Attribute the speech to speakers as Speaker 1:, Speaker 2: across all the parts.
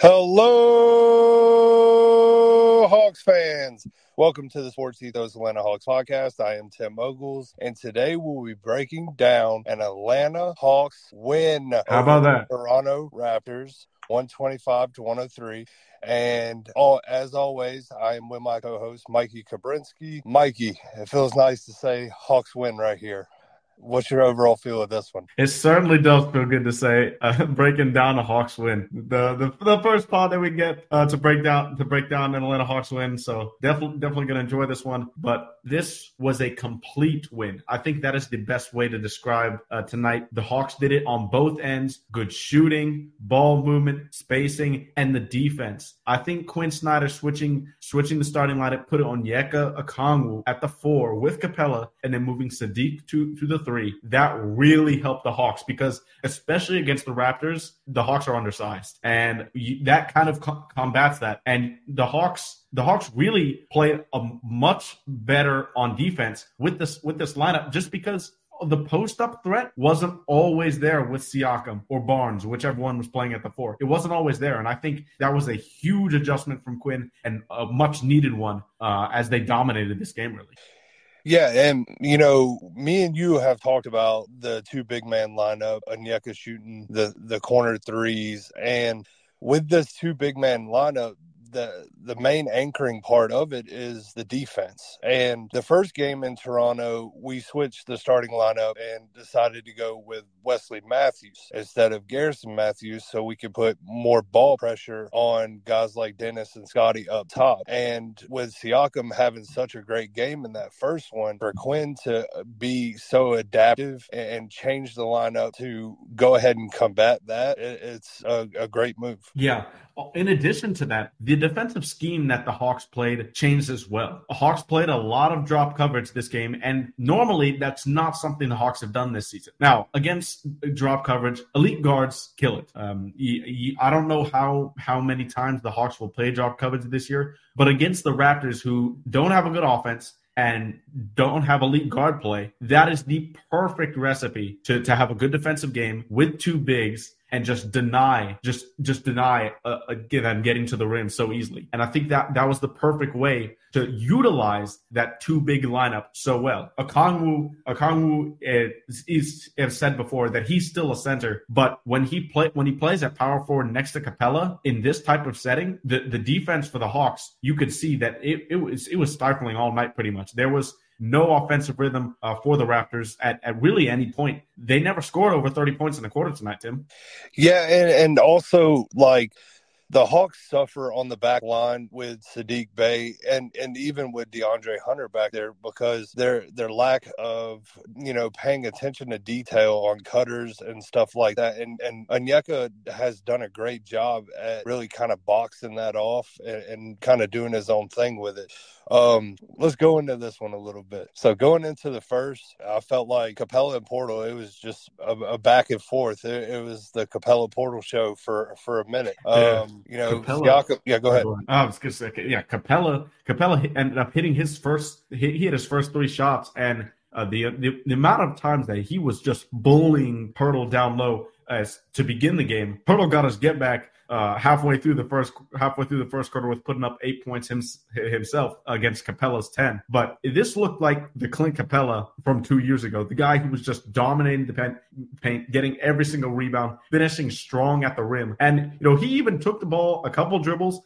Speaker 1: Hello, Hawks fans. Welcome to the Sports Ethos Atlanta Hawks podcast. I am Tim Mogles, and today we'll be breaking down an Atlanta Hawks win.
Speaker 2: How about that?
Speaker 1: Toronto Raptors, 125 to 103. And all, as always, I am with my co host, Mikey Kabrinsky. Mikey, it feels nice to say Hawks win right here. What's your overall feel of this one?
Speaker 2: It certainly does feel good to say uh, breaking down a Hawks win. The the, the first part that we get uh, to break down to break down an Atlanta Hawks win. So definitely definitely gonna enjoy this one. But this was a complete win. I think that is the best way to describe uh, tonight. The Hawks did it on both ends. Good shooting, ball movement, spacing, and the defense. I think Quin Snyder switching switching the starting lineup, put it on Yeka Okongwu at the four with Capela, and then moving Saddiq to to the three, that really helped the Hawks because, especially against the Raptors, the Hawks are undersized, and you, that kind of co- combats that. And the Hawks, the Hawks really played a much better on defense with this with this lineup, just because the post up threat wasn't always there with Siakam or Barnes, whichever one was playing at the four. It wasn't always there. And I think that was a huge adjustment from Quin and a much needed one uh, as they dominated this game, really.
Speaker 1: Yeah, and you know, me and you have talked about the two big man lineup, Onyeka shooting the the corner threes, and with this two big man lineup, the the main anchoring part of it is the defense. And the first game in Toronto, we switched the starting lineup and decided to go with Wesley Matthews instead of Garrison Matthews so we could put more ball pressure on guys like Dennis and Scottie up top. And with Siakam having such a great game in that first one, for Quin to be so adaptive and change the lineup to go ahead and combat that, it's a, a great move.
Speaker 2: Yeah. In addition to that, the defensive scheme that the Hawks played changed as well. The Hawks played a lot of drop coverage this game, and normally that's not something the Hawks have done this season. Now, against drop coverage, elite guards kill it. Um, I don't know how how many times the Hawks will play drop coverage this year, but against the Raptors, who don't have a good offense, and don't have elite guard play, that is the perfect recipe to, to have a good defensive game with two bigs and just deny, just just deny uh, uh, them getting to the rim so easily. And I think that that was the perfect way to utilize that two big lineup so well. Okongwu, Okongwu is, is has said before that he's still a center, but when he play when he plays at power forward next to Capela in this type of setting, the the defense for the Hawks, you could see that it, it was it was stifling all night pretty much. There was no offensive rhythm uh, for the Raptors at, at really any point. They never scored over 30 points in the quarter tonight, Tim.
Speaker 1: Yeah, and, and also like the Hawks suffer on the back line with Saddiq Bey and and even with DeAndre Hunter back there because their their lack of you know paying attention to detail on cutters and stuff like that and and Onyeka has done a great job at really kind of boxing that off and, and kind of doing his own thing with it. Um, let's go into this one a little bit. So going into the first, I felt like Capela and Poeltl. It was just a, a back and forth. It, it, was the Capela Poeltl show for for a minute. Um, you know,
Speaker 2: Capela,
Speaker 1: Siakam, yeah, go ahead.
Speaker 2: Oh, I was gonna say, yeah, Capela. Capela ended up hitting his first. He, he hit his first three shots, and uh, the, the the amount of times that he was just bullying Poeltl down low as to begin the game. Poeltl got his get back uh, halfway through the first halfway through the first quarter with putting up eight points him, himself against Capela's ten. But this looked like the Clint Capela from two years ago, the guy who was just dominating the paint, getting every single rebound, finishing strong at the rim, and you know he even took the ball a couple dribbles,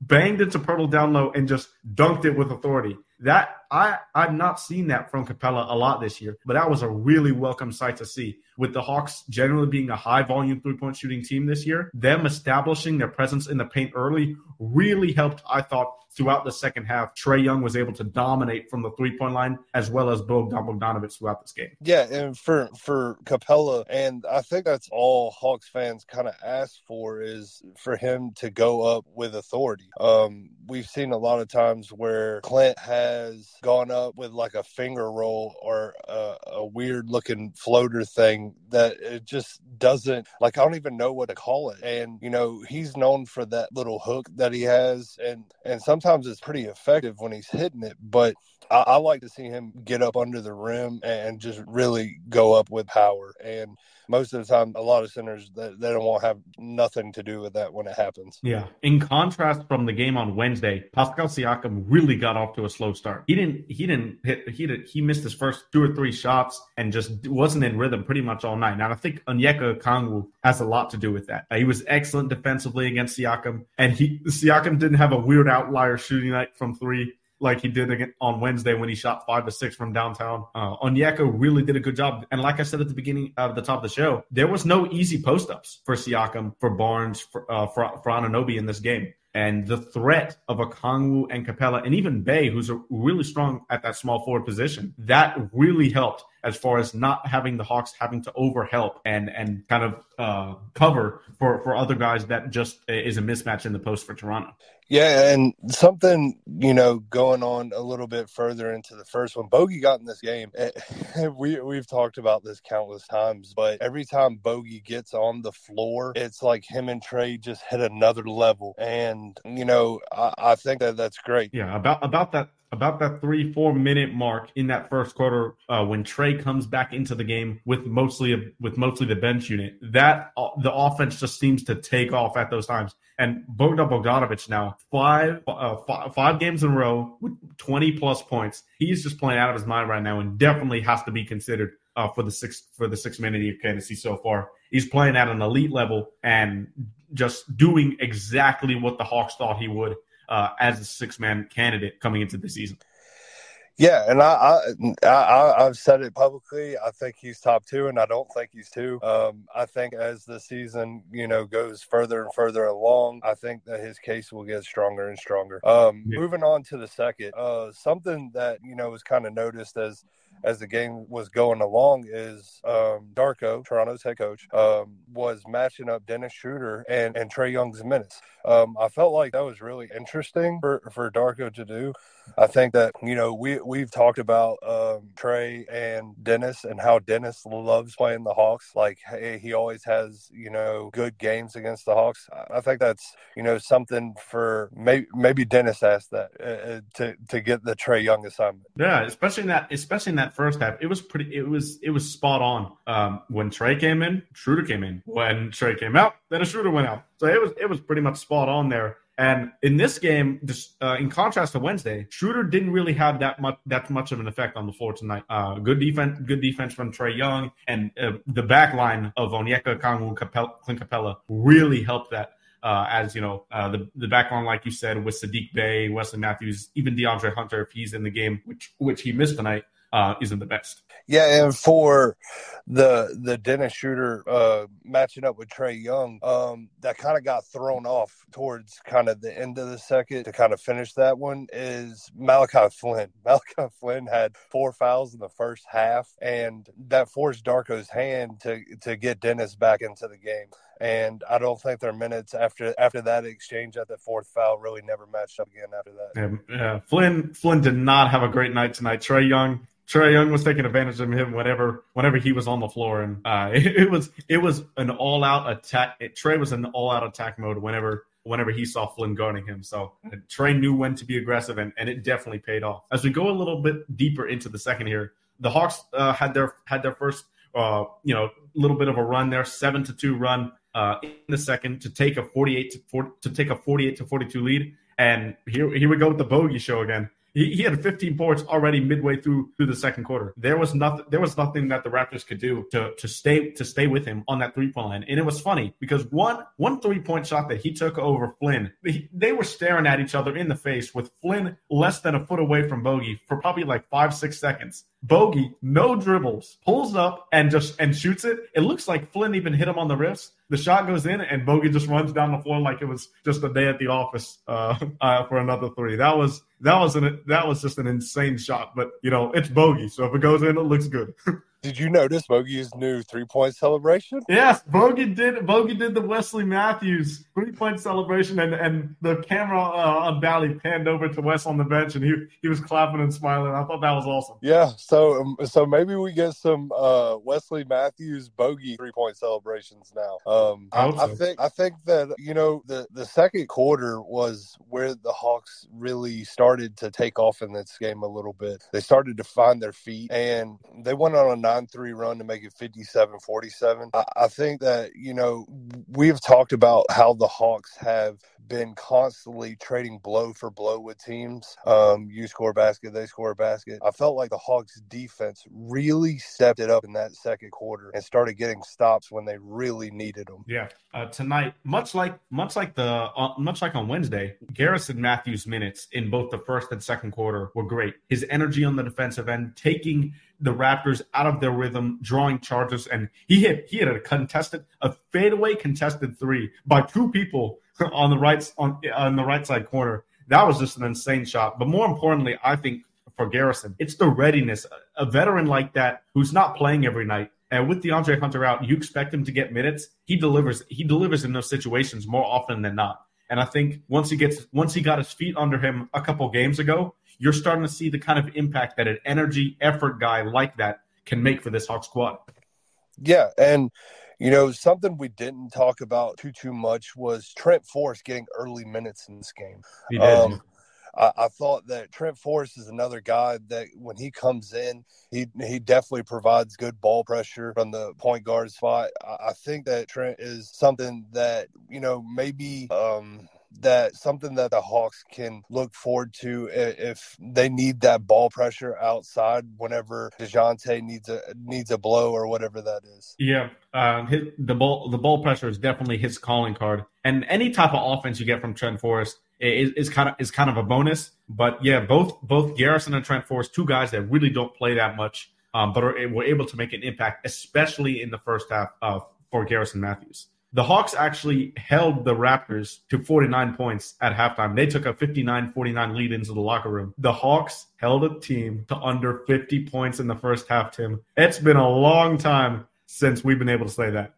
Speaker 2: banged into Poeltl down low, and just dunked it with authority. That I I've not seen that from Capela a lot this year, but that was a really welcome sight to see. With the Hawks generally being a high volume three point shooting team this year, them establishing their presence in the paint early really helped. I thought throughout the second half, Trae Young was able to dominate from the three point line as well as Bogdan Bogdanovic throughout this game.
Speaker 1: Yeah, and for for Capela, and I think that's all Hawks fans kind of ask for is for him to go up with authority. Um, we've seen a lot of times where Clint has gone up with like a finger roll or a, a weird looking floater thing that it just doesn't like I don't even know what to call it. And you know, he's known for that little hook that he has and and sometimes sometimes it's pretty effective when he's hitting it, but I, I like to see him get up under the rim and just really go up with power. And most of the time, a lot of centers that they don't want have nothing to do with that when it happens.
Speaker 2: Yeah. In contrast from the game on Wednesday, Pascal Siakam really got off to a slow start. He didn't. He didn't hit. He did. He missed his first two or three shots and just wasn't in rhythm pretty much all night. Now I think Onyeka Okongwu has a lot to do with that. He was excellent defensively against Siakam, and he Siakam didn't have a weird outlier shooting night from three like he did on Wednesday when he shot five to six from downtown. Uh, Onyeka really did a good job. And like I said at the beginning of the top of the show, there was no easy post ups for Siakam, for Barnes, for, uh, for, for Anunoby in this game. And the threat of Okongwu and Capella, and even Bey, who's really strong at that small forward position, that really helped as far as not having the Hawks having to overhelp and and kind of uh, cover for for other guys that just is a mismatch in the post for Toronto.
Speaker 1: Yeah, and something you know going on a little bit further into the first one, Bogey got in this game. Eh, we we've talked about this countless times, but every time Bogey gets on the floor, it's like him and Trae just hit another level, and you know I, I think that that's great.
Speaker 2: Yeah, about about that about that three four minute mark in that first quarter uh, when Trae comes back into the game with mostly with mostly the bench unit that uh, the offense just seems to take off at those times and Bogdan Bogdanovic now five, uh, five five games in a row with 20 plus points he's just playing out of his mind right now and definitely has to be considered uh, for the six for the six minute of candidacy so far he's playing at an elite level and just doing exactly what the Hawks thought he would uh, as a six man candidate coming into the season.
Speaker 1: Yeah, and I, I, I have said it publicly. I think he's top two, and I don't think he's two. Um, I think as the season you know goes further and further along, I think that his case will get stronger and stronger. Um, yeah. Moving on to the second, uh, something that you know was kind of noticed as as the game was going along is um, Darko, Toronto's head coach, um, was matching up Dennis Schroeder and, and Trae Young's minutes. Um, I felt like that was really interesting for, for Darko to do. I think that, you know, we, we've talked about um, Trae and Dennis and how Dennis loves playing the Hawks. Like, hey, he always has, you know, good games against the Hawks. I think that's, you know, something for maybe, maybe Dennis asked that uh, uh to, to get the Trae Young assignment.
Speaker 2: Yeah, especially in that, especially in that first half, it was pretty. It was it was spot on. Um, when Trae came in, Schroeder came in. When Trae came out, then a Schroeder went out. So it was it was pretty much spot on there. And in this game, just, uh, in contrast to Wednesday, Schroeder didn't really have that much that much of an effect on the floor tonight. Uh, good defense, good defense from Trae Young, and uh, the back line of Onyeka, Okongwu, Capela, Clint Capela really helped that. Uh, as you know, uh, the the back line, like you said, with Saddiq Bey, Wesley Matthews, even DeAndre Hunter, if he's in the game, which which he missed tonight, uh, isn't the best.
Speaker 1: Yeah, and for the the Dennis Schroeder uh, matching up with Trae Young, um, that kind of got thrown off towards kind of the end of the second to kind of finish that one is Malachi Flynn. Malachi Flynn had four fouls in the first half, and that forced Darko's hand to to get Dennis back into the game. And I don't think their minutes after after that exchange at the fourth foul really never matched up again after that.
Speaker 2: Yeah, yeah. Flynn Flynn did not have a great night tonight. Trae Young Trae Young was taking advantage of him whenever whenever he was on the floor, and uh, it, it, was it was an all out attack. It, Trae was in all out attack mode whenever whenever he saw Flynn guarding him. So Trae knew when to be aggressive, and, and it definitely paid off. As we go a little bit deeper into the second here, the Hawks uh, had their had their first uh, you know little bit of a run there, seven to two run uh, in the second to take a forty eight to 40, to take a forty eight to forty two lead. And here here we go with the bogey show again. He, he had 15 points already midway through through the second quarter. There was nothing. There was nothing that the Raptors could do to to stay to stay with him on that three point line. And it was funny because one one three point shot that he took over Flynn, they, they were staring at each other in the face with Flynn less than a foot away from Bogey for probably like five six seconds. Bogey, no dribbles, pulls up and just and shoots it. It looks like Flynn even hit him on the wrist. The shot goes in, and Bogey just runs down the floor like it was just a day at the office uh, uh, for another three. That was that was an that was just an insane shot. But you know, it's Bogey, so if it goes in, it looks good.
Speaker 1: Did you notice Bogey's new three point celebration?
Speaker 2: Yes, Bogey did. Bogey did the Wesley Matthews three point celebration, and and the camera uh, on Bally panned over to Wes on the bench, and he he was clapping and smiling. I thought that was awesome.
Speaker 1: Yeah, so um, so maybe we get some uh, Wesley Matthews Bogey three point celebrations now. Um, I, I, I think I think that you know the the second quarter was where the Hawks really started to take off in this game a little bit. They started to find their feet, and they went on a 9 3 run to make it 57 47. I, I think that, you know, we've talked about how the Hawks have been constantly trading blow for blow with teams. Um, you score a basket, they score a basket. I felt like the Hawks defense really stepped it up in that second quarter and started getting stops when they really needed them.
Speaker 2: Yeah, uh, tonight, much like much like the uh, much like on Wednesday, Garrison Matthews minutes in both the first and second quarter were great. His energy on the defensive end, taking the Raptors out of their rhythm, drawing charges, and he hit he had a contested a fadeaway contested three by two people on the right on on the right side corner. That was just an insane shot. But more importantly, I think for Garrison, it's the readiness. A veteran like that who's not playing every night, and with DeAndre Hunter out, you expect him to get minutes. He delivers. He delivers in those situations more often than not. And I think once he gets once he got his feet under him a couple games ago, you're starting to see the kind of impact that an energy effort guy like that can make for this Hawk squad.
Speaker 1: Yeah, and you know, something we didn't talk about too too much was Trent Forrest getting early minutes in this game.
Speaker 2: He did. Um,
Speaker 1: I, I, thought that Trent Forrest is another guy that when he comes in, he he definitely provides good ball pressure from the point guard spot. I, I think that Trent is something that you know maybe um, that something that the Hawks can look forward to if they need that ball pressure outside whenever Dejounte needs a needs a blow or whatever that is.
Speaker 2: Yeah, um, his, the ball the ball pressure is definitely his calling card, and any type of offense you get from Trent Forrest is, is kind of is kind of a bonus. But yeah, both both Garrison and Trent Forrest, two guys that really don't play that much, um, but are, were able to make an impact, especially in the first half of for Garrison Matthews. The Hawks actually held the Raptors to 49 points at halftime. They took a 59 49 lead into the locker room. The Hawks held a team to under 50 points in the first half, Tim. It's been a long time since we've been able to say that.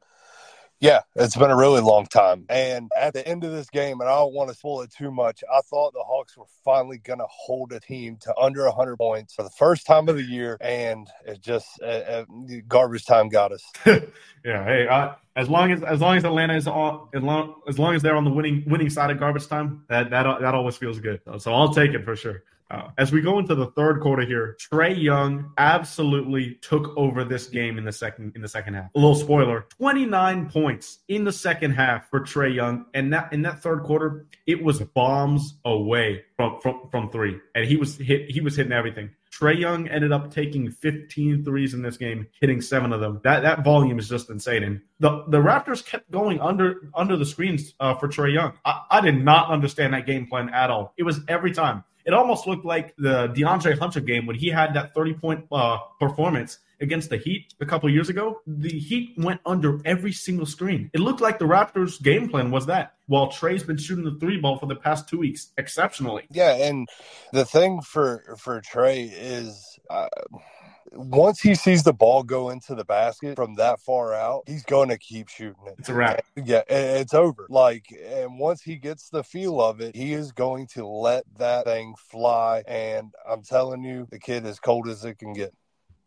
Speaker 1: Yeah, it's been a really long time. And at the end of this game, and I don't want to spoil it too much, I thought the Hawks were finally going to hold a team to under 100 points for the first time of the year. And it just, uh, uh, garbage time got us.
Speaker 2: yeah. Hey, I, as long as as long as Atlanta is on as long as long as they're on the winning winning side of garbage time, that that that always feels good. So I'll take it for sure. Uh, as we go into the third quarter here, Trae Young absolutely took over this game in the second in the second half. A little spoiler: twenty nine points in the second half for Trae Young, and that in that third quarter, it was bombs away from from, from three, and he was hit. He was hitting everything. Trae Young ended up taking 15 threes in this game, hitting seven of them. That that volume is just insane. And the, the Raptors kept going under under the screens uh, for Trae Young. I, I did not understand that game plan at all. It was every time. It almost looked like the DeAndre Hunter game when he had that 30 point uh, performance against the Heat a couple years ago. The Heat went under every single screen. It looked like the Raptors' game plan was that. While Trae's been shooting the three ball for the past two weeks exceptionally.
Speaker 1: Yeah, and the thing for for Trae is. Uh, once he sees the ball go into the basket from that far out, he's going to keep shooting it.
Speaker 2: It's a wrap.
Speaker 1: Yeah, it's over. Like, and once he gets the feel of it, he is going to let that thing fly. And I'm telling you, the kid is cold as it can get.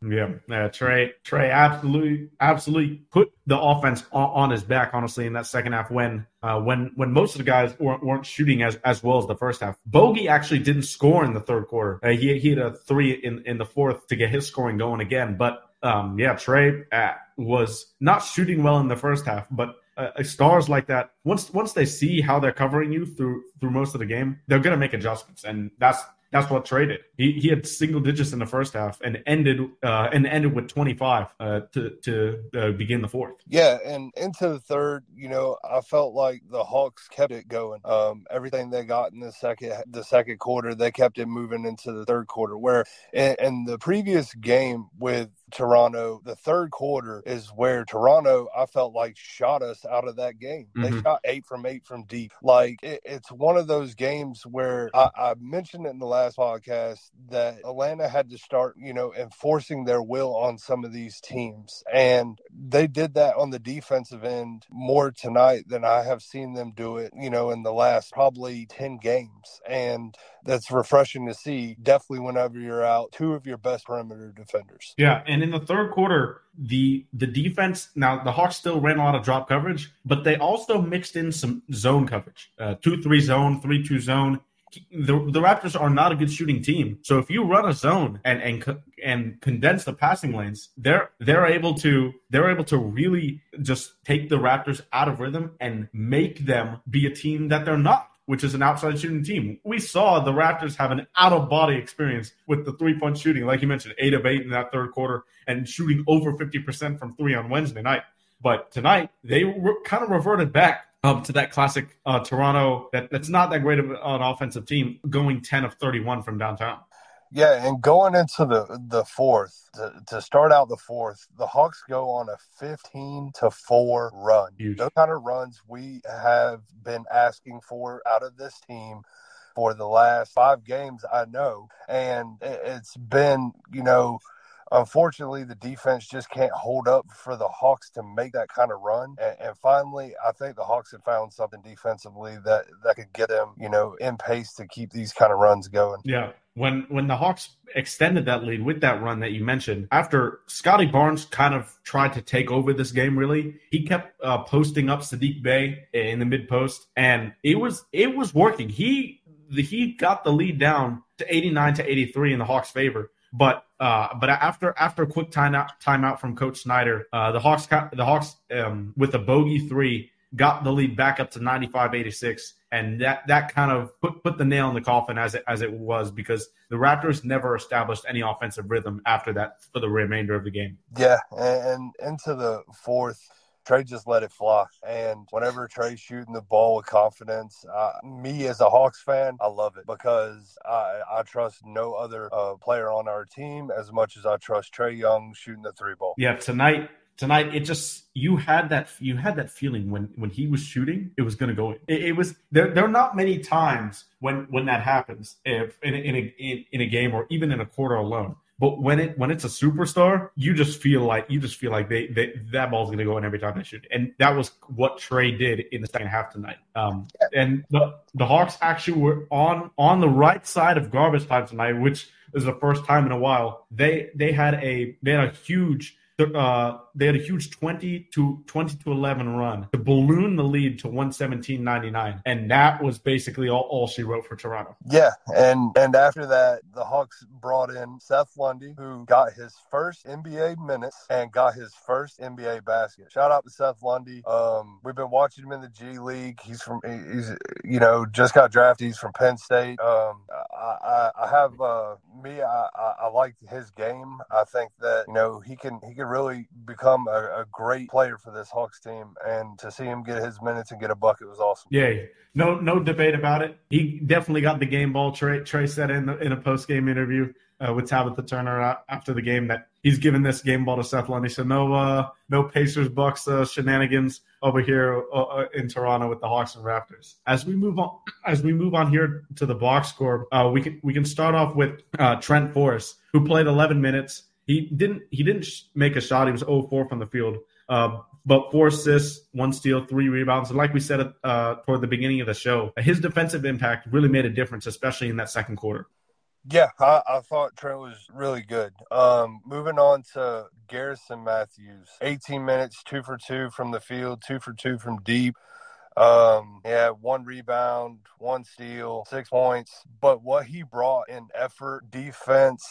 Speaker 2: Yeah. Trey, Trae, absolutely, absolutely put the offense on, on, his back. Honestly, in that second half, when uh, when when most of the guys weren't, weren't, shooting as as well as the first half, Bogey actually didn't score in the third quarter. Uh, he he had a three in in the fourth to get his scoring going again. But um, yeah, Trae uh, was not shooting well in the first half, but uh, stars like that once once they see how they're covering you through through most of the game, they're gonna make adjustments, and that's that's what traded. He, he had single digits in the first half and ended uh, and ended with 25 uh, to to uh, begin the fourth.
Speaker 1: Yeah, and into the third, you know, I felt like the Hawks kept it going. Um, everything they got in the second the second quarter, they kept it moving into the third quarter. Where in, in the previous game with Toronto. The third quarter is where Toronto, I felt like, shot us out of that game. Mm-hmm. They shot eight from eight from deep. Like it, it's one of those games where I, I mentioned it in the last podcast that Atlanta had to start, you know, enforcing their will on some of these teams. And they did that on the defensive end more tonight than I have seen them do it, you know, in the last probably 10 games. And that's refreshing to see. Definitely whenever you're out, two of your best perimeter defenders.
Speaker 2: Yeah, and in the third quarter, the the defense now the Hawks still ran a lot of drop coverage, but they also mixed in some zone coverage, uh, two three zone, three two zone. The, the Raptors are not a good shooting team, so if you run a zone and and and condense the passing lanes, they're they're able to they're able to really just take the Raptors out of rhythm and make them be a team that they're not which is an outside shooting team. We saw the Raptors have an out of body experience with the three point shooting, like you mentioned, eight of eight in that third quarter and shooting over 50% from three on Wednesday night. But tonight, they re- kind of reverted back um, to that classic uh, Toronto that, that's not that great of an offensive team going 10 of 31 from downtown.
Speaker 1: Yeah, and going into the the fourth to, to, start out the fourth, the Hawks go on a fifteen to four run. Huge. Those kind of runs we have been asking for out of this team for the last five games. I know, and it's been you know unfortunately, the defense just can't hold up for the Hawks to make that kind of run. And, and, finally, I think the Hawks have found something defensively that that could get them, you know, in pace to keep these kind of runs going.
Speaker 2: Yeah. When when the Hawks extended that lead with that run that you mentioned, after Scottie Barnes kind of tried to take over this game, really, he kept uh, posting up Saddiq Bey in the mid post, and it was it was working. He the Heat got the lead down to 89 to 83 in the Hawks' favor. But uh, but after after a quick timeout timeout from Coach Snyder, uh, the Hawks the Hawks um, with a bogey three got the lead back up to 95-86 and that that kind of put, put the nail in the coffin as it as it was because the Raptors never established any offensive rhythm after that for the remainder of the game.
Speaker 1: Yeah, and, and into the fourth Trae just let it fly. And whenever Trae's shooting the ball with confidence, uh, me as a Hawks fan, I love it because I, I trust no other uh, player on our team as much as I trust Trae Young shooting the three ball.
Speaker 2: Yeah, tonight tonight it just you had that you had that feeling when when he was shooting it was going to go it, it, was there there are not many times when when that happens if in, in a in, in a game or even in a quarter alone but when it when it's a superstar, you just feel like you just feel like they, they that ball's going to go in every time they shoot, and that was what Trae did in the second half tonight. Um, and the the Hawks actually were on on the right side of garbage time tonight, which is the first time in a while. They they had a they had a huge uh, they had a huge 20 to 20 to 11 run to balloon the lead to 117.99 and that was basically all, all she wrote for toronto.
Speaker 1: Yeah and and after that the hawks brought in seth lundy who got his first nba minutes and got his first nba basket. Shout out to seth lundy. Um, we've been watching him in the g league. He's from he's you know just got drafted. He's from penn state. Um, I, I, I have uh, me I, I, I like his game i think that you know he can he can really become a, a, great player for this Hawks team. And to see him get his minutes and get a bucket was awesome.
Speaker 2: Yeah, no, no debate about it. He definitely got the game ball. Trey Trae said in the, in a post game interview uh, with Tabitha Turner after the game that he's given this game ball to Seth Lundy. So no, uh, no Pacers Bucks uh, shenanigans over here uh, uh, in Toronto with the Hawks and Raptors. As we move on, as we move on here to the box score, uh, we can we can start off with Trent Forrest, who played 11 minutes. He didn't he didn't make a shot. He was 0-4 from the field. Uh, but four assists, one steal, three rebounds. And like we said uh, toward the beginning of the show, his defensive impact really made a difference, especially in that second quarter.
Speaker 1: Yeah, I, I thought Trent was really good. Um, moving on to Garrison Matthews, 18 minutes, two for two from the field, two for two from deep. Um, yeah, one rebound, one steal, six points. But what he brought in effort, defense,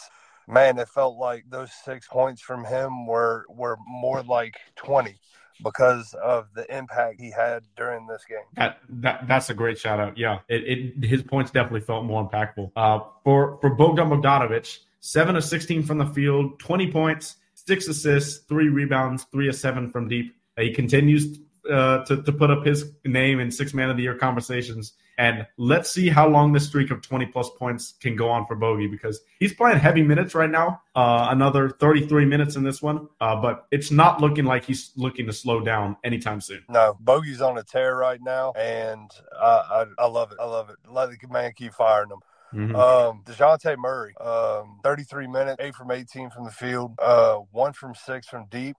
Speaker 1: man, it felt like those six points from him were were more like twenty because of the impact he had during this game.
Speaker 2: That, that that's a great shout out. Yeah, it, it his points definitely felt more impactful. Uh, for for Bogdan Bogdanovic, seven of sixteen from the field, twenty points, six assists, three rebounds, three of seven from deep. He continues uh, to to put up his name in six man of the year conversations. And let's see how long this streak of 20 plus points can go on for Bogey because he's playing heavy minutes right now. Uh, another 33 minutes in this one, uh, but it's not looking like he's looking to slow down anytime soon.
Speaker 1: No, Bogey's on a tear right now, and I, I, I love it. I love it. Let the man keep firing them. Mm-hmm. Um, Dejounte Murray, um, 33 minutes, eight from 18 from the field, uh, one from six from deep.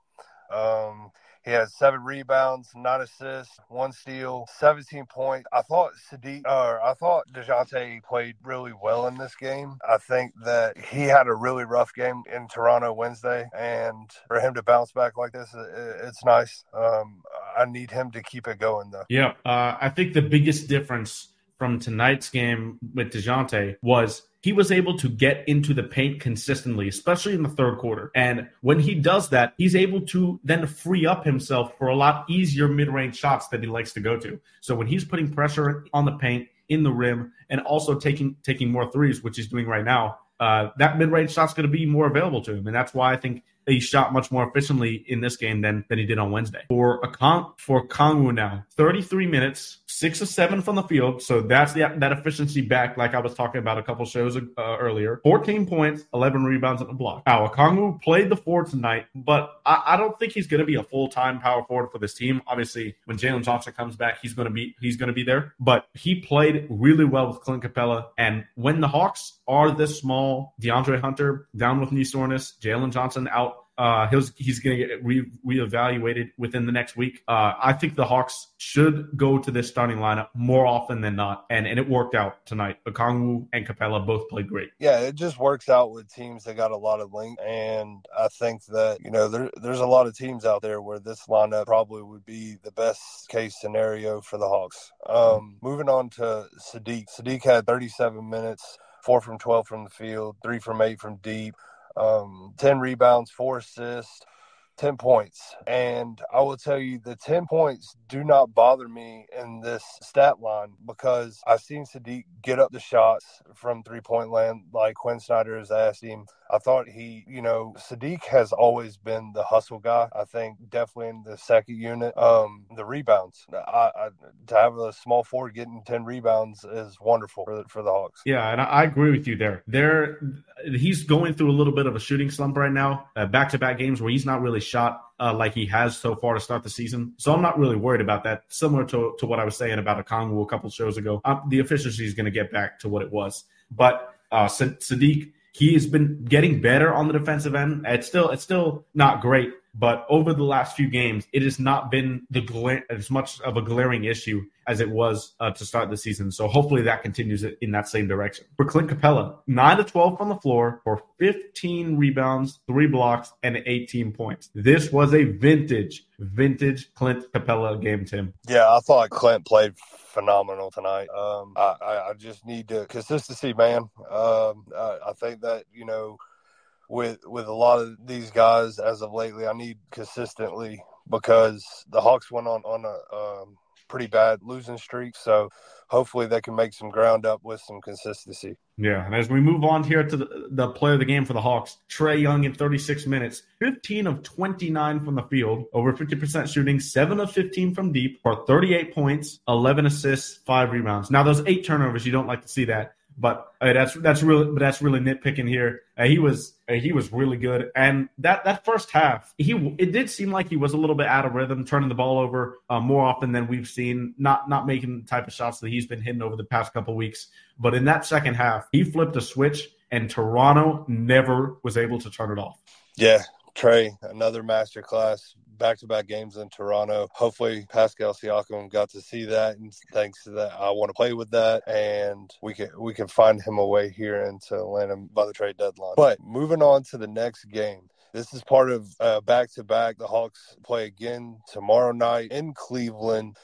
Speaker 1: Um, he has seven rebounds, nine assists, one steal, 17 points. I thought Saddiq, or I thought Dejounte played really well in this game. I think that he had a really rough game in Toronto Wednesday, and for him to bounce back like this, it's nice. Um, I need him to keep it going, though.
Speaker 2: Yeah, uh, I think the biggest difference from tonight's game with Dejounte was he was able to get into the paint consistently, especially in the third quarter. And when he does that, he's able to then free up himself for a lot easier mid range shots that he likes to go to. So when he's putting pressure on the paint, in the rim, and also taking taking more threes, which he's doing right now, uh, that mid range shot's going to be more available to him. And that's why I think he shot much more efficiently in this game than, than he did on Wednesday. For a con- for Kongwu now, 33 minutes, six of seven from the field. So that's the, that efficiency back, like I was talking about a couple shows uh, earlier. 14 points, 11 rebounds and a block. Now, Kongwu played the four tonight, but I, I don't think he's going to be a full time power forward for this team. Obviously, when Jalen Johnson comes back, he's going to be he's going to be there. But he played really well with Clint Capela, and when the Hawks are this small, DeAndre Hunter down with knee soreness, Jalen Johnson out uh, he's he's going to get re- reevaluated within the next week. Uh, I think the Hawks should go to this starting lineup more often than not, and and it worked out tonight. Okongwu and Capela both played great.
Speaker 1: Yeah, it just works out with teams that got a lot of length, and I think that you know there, there's a lot of teams out there where this lineup probably would be the best case scenario for the Hawks. Um, moving on to Saddiq. Saddiq had 37 minutes, four from 12 from the field, three from eight from deep um, 10 rebounds, four assists, 10 points. And I will tell you, the 10 points do not bother me in this stat line because I've seen Saddiq get up the shots from three point land like Quin Snyder has asked him. I thought he, you know, Saddiq has always been the hustle guy. I think definitely in the second unit. Um, the rebounds, I, I, to have a small forward getting 10 rebounds is wonderful for the, for the Hawks.
Speaker 2: Yeah, and I, agree with you there. There, he's going through a little bit of a shooting slump right now, back to back games where he's not really shot uh, like he has so far to start the season. So I'm not really worried about that. Similar to, to what I was saying about Okongwu a couple shows ago, the efficiency is going to get back to what it was. But uh, Saddiq, he has been getting better on the defensive end. It's still it's still not great, but over the last few games, it has not been the gla- as much of a glaring issue as it was uh, to start the season. So hopefully that continues in that same direction. For Clint Capela, 9 to 12 from the floor for 15 rebounds, 3 blocks, and 18 points. This was a vintage, vintage Clint Capela game, Tim.
Speaker 1: Yeah, I thought Clint played phenomenal tonight. Um, I, I, just need to consistency, man. Um, I, I think that, you know, with with a lot of these guys as of lately. I need consistently because the Hawks went on on a um, pretty bad losing streak. So hopefully they can make some ground up with some consistency.
Speaker 2: Yeah, and as we move on here to the, the player of the game for the Hawks, Trae Young in 36 minutes, 15 of 29 from the field, over 50% shooting, 7 of 15 from deep for 38 points, 11 assists, 5 rebounds. Now those 8 turnovers, you don't like to see that. But uh, that's that's really but that's really nitpicking here. Uh, he was uh, he was really good, and that that first half, he it did seem like he was a little bit out of rhythm, turning the ball over uh, more often than we've seen. Not not making the type of shots that he's been hitting over the past couple weeks. But in that second half, he flipped a switch, and Toronto never was able to turn it off.
Speaker 1: Yeah, Trae, another masterclass back to back games in Toronto. Hopefully, Pascal Siakam got to see that, and thanks to that, I want to play with that, and we can we can find him a way here into Atlanta by the trade deadline. But moving on to the next game. This is part of back to back. The Hawks play again tomorrow night in Cleveland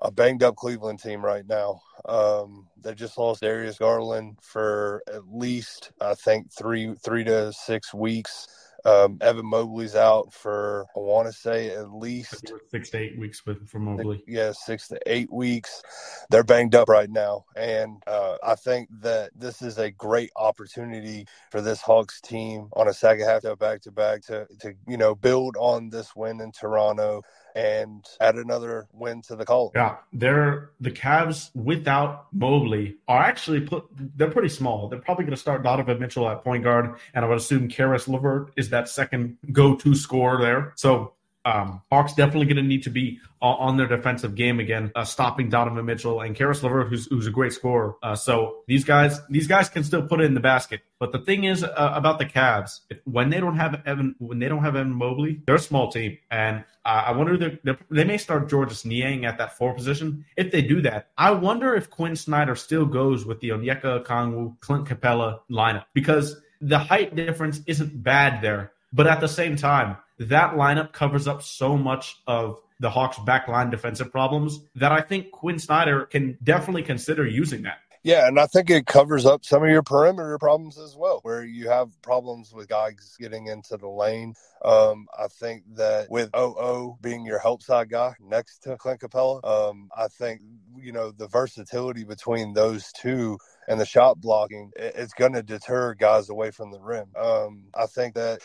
Speaker 1: a banged up Cleveland team right now. Um, they just lost Darius Garland for at least I think three three to six weeks. Um, Evan Mobley's out for I want to say at least
Speaker 2: six to eight weeks with for Mobley.
Speaker 1: Yeah, six to eight weeks. They're banged up right now, and uh, I think that this is a great opportunity for this Hawks team on a second half to back to back to to you know build on this win in Toronto and add another win to the column.
Speaker 2: Yeah, they're the Cavs without Mobley are actually put. They're pretty small. They're probably going to start Donovan Mitchell at point guard, and I would assume Caris LeVert is that second go-to scorer there. So um, Hawks definitely going to need to be on their defensive game again, uh, stopping Donovan Mitchell and Caris LeVert, who's, who's a great scorer. Uh, so these guys, these guys can still put it in the basket. But the thing is uh, about the Cavs, when they don't have Evan, when they don't have Evan Mobley, they're a small team, and I wonder if they may start Georges Niang at that four position. If they do that, I wonder if Quin Snyder still goes with the Onyeka Okongwu, Clint Capela lineup because the height difference isn't bad there. But at the same time, that lineup covers up so much of the Hawks' backline defensive problems that I think Quin Snyder can definitely consider using that.
Speaker 1: Yeah, and I think it covers up some of your perimeter problems as well, where you have problems with guys getting into the lane. Um, I think that with OO being your help side guy next to Clint Capela, um, I think you know the versatility between those two and the shot blocking it's going to deter guys away from the rim. Um, I think that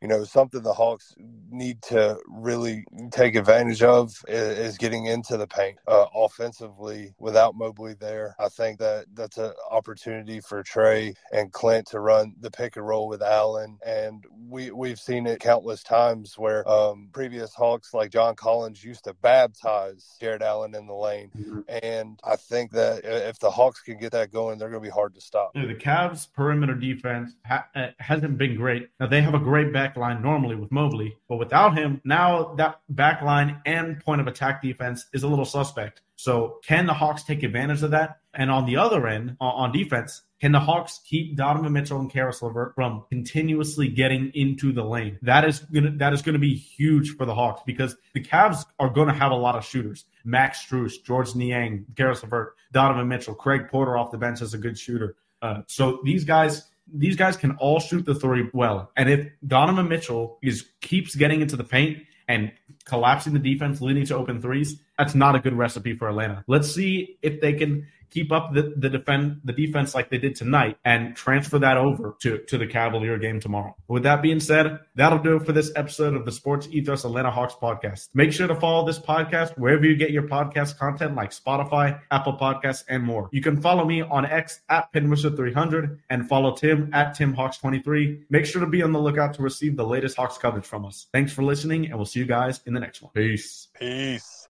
Speaker 1: you know, something the Hawks need to really take advantage of is, is getting into the paint uh, offensively without Mobley there. I think that that's an opportunity for Trae and Clint to run the pick and roll with Allen. And we, we've seen it countless times where um, previous Hawks like John Collins used to baptize Jarrett Allen in the lane. Mm-hmm. And I think that if the Hawks can get that going, they're going to be hard to stop.
Speaker 2: The Cavs' perimeter defense ha- uh, hasn't been great. Now, they have a great back back line normally with Mobley, but without him, now that back line and point of attack defense is a little suspect. So can the Hawks take advantage of that? And on the other end, on defense, can the Hawks keep Donovan Mitchell and Caris LeVert from continuously getting into the lane? That is gonna that is gonna be huge for the Hawks because the Cavs are gonna have a lot of shooters. Max Strus, Georges Niang, Caris LeVert, Donovan Mitchell, Craig Porter off the bench is a good shooter. Uh, so these guys these guys can all shoot the three well. And if Donovan Mitchell is keeps getting into the paint and collapsing the defense, leading to open threes, that's not a good recipe for Atlanta. Let's see if they can keep up the, the defend the defense like they did tonight and transfer that over to, to the Cavalier game tomorrow. With that being said, that'll do it for this episode of the Sports Ethos Atlanta Hawks podcast. Make sure to follow this podcast wherever you get your podcast content like Spotify, Apple Podcasts, and more. You can follow me on X at Pinwizard300 and follow Tim at TimHawks23. Make sure to be on the lookout to receive the latest Hawks coverage from us. Thanks for listening, and we'll see you guys in the next one. Peace.
Speaker 1: Peace.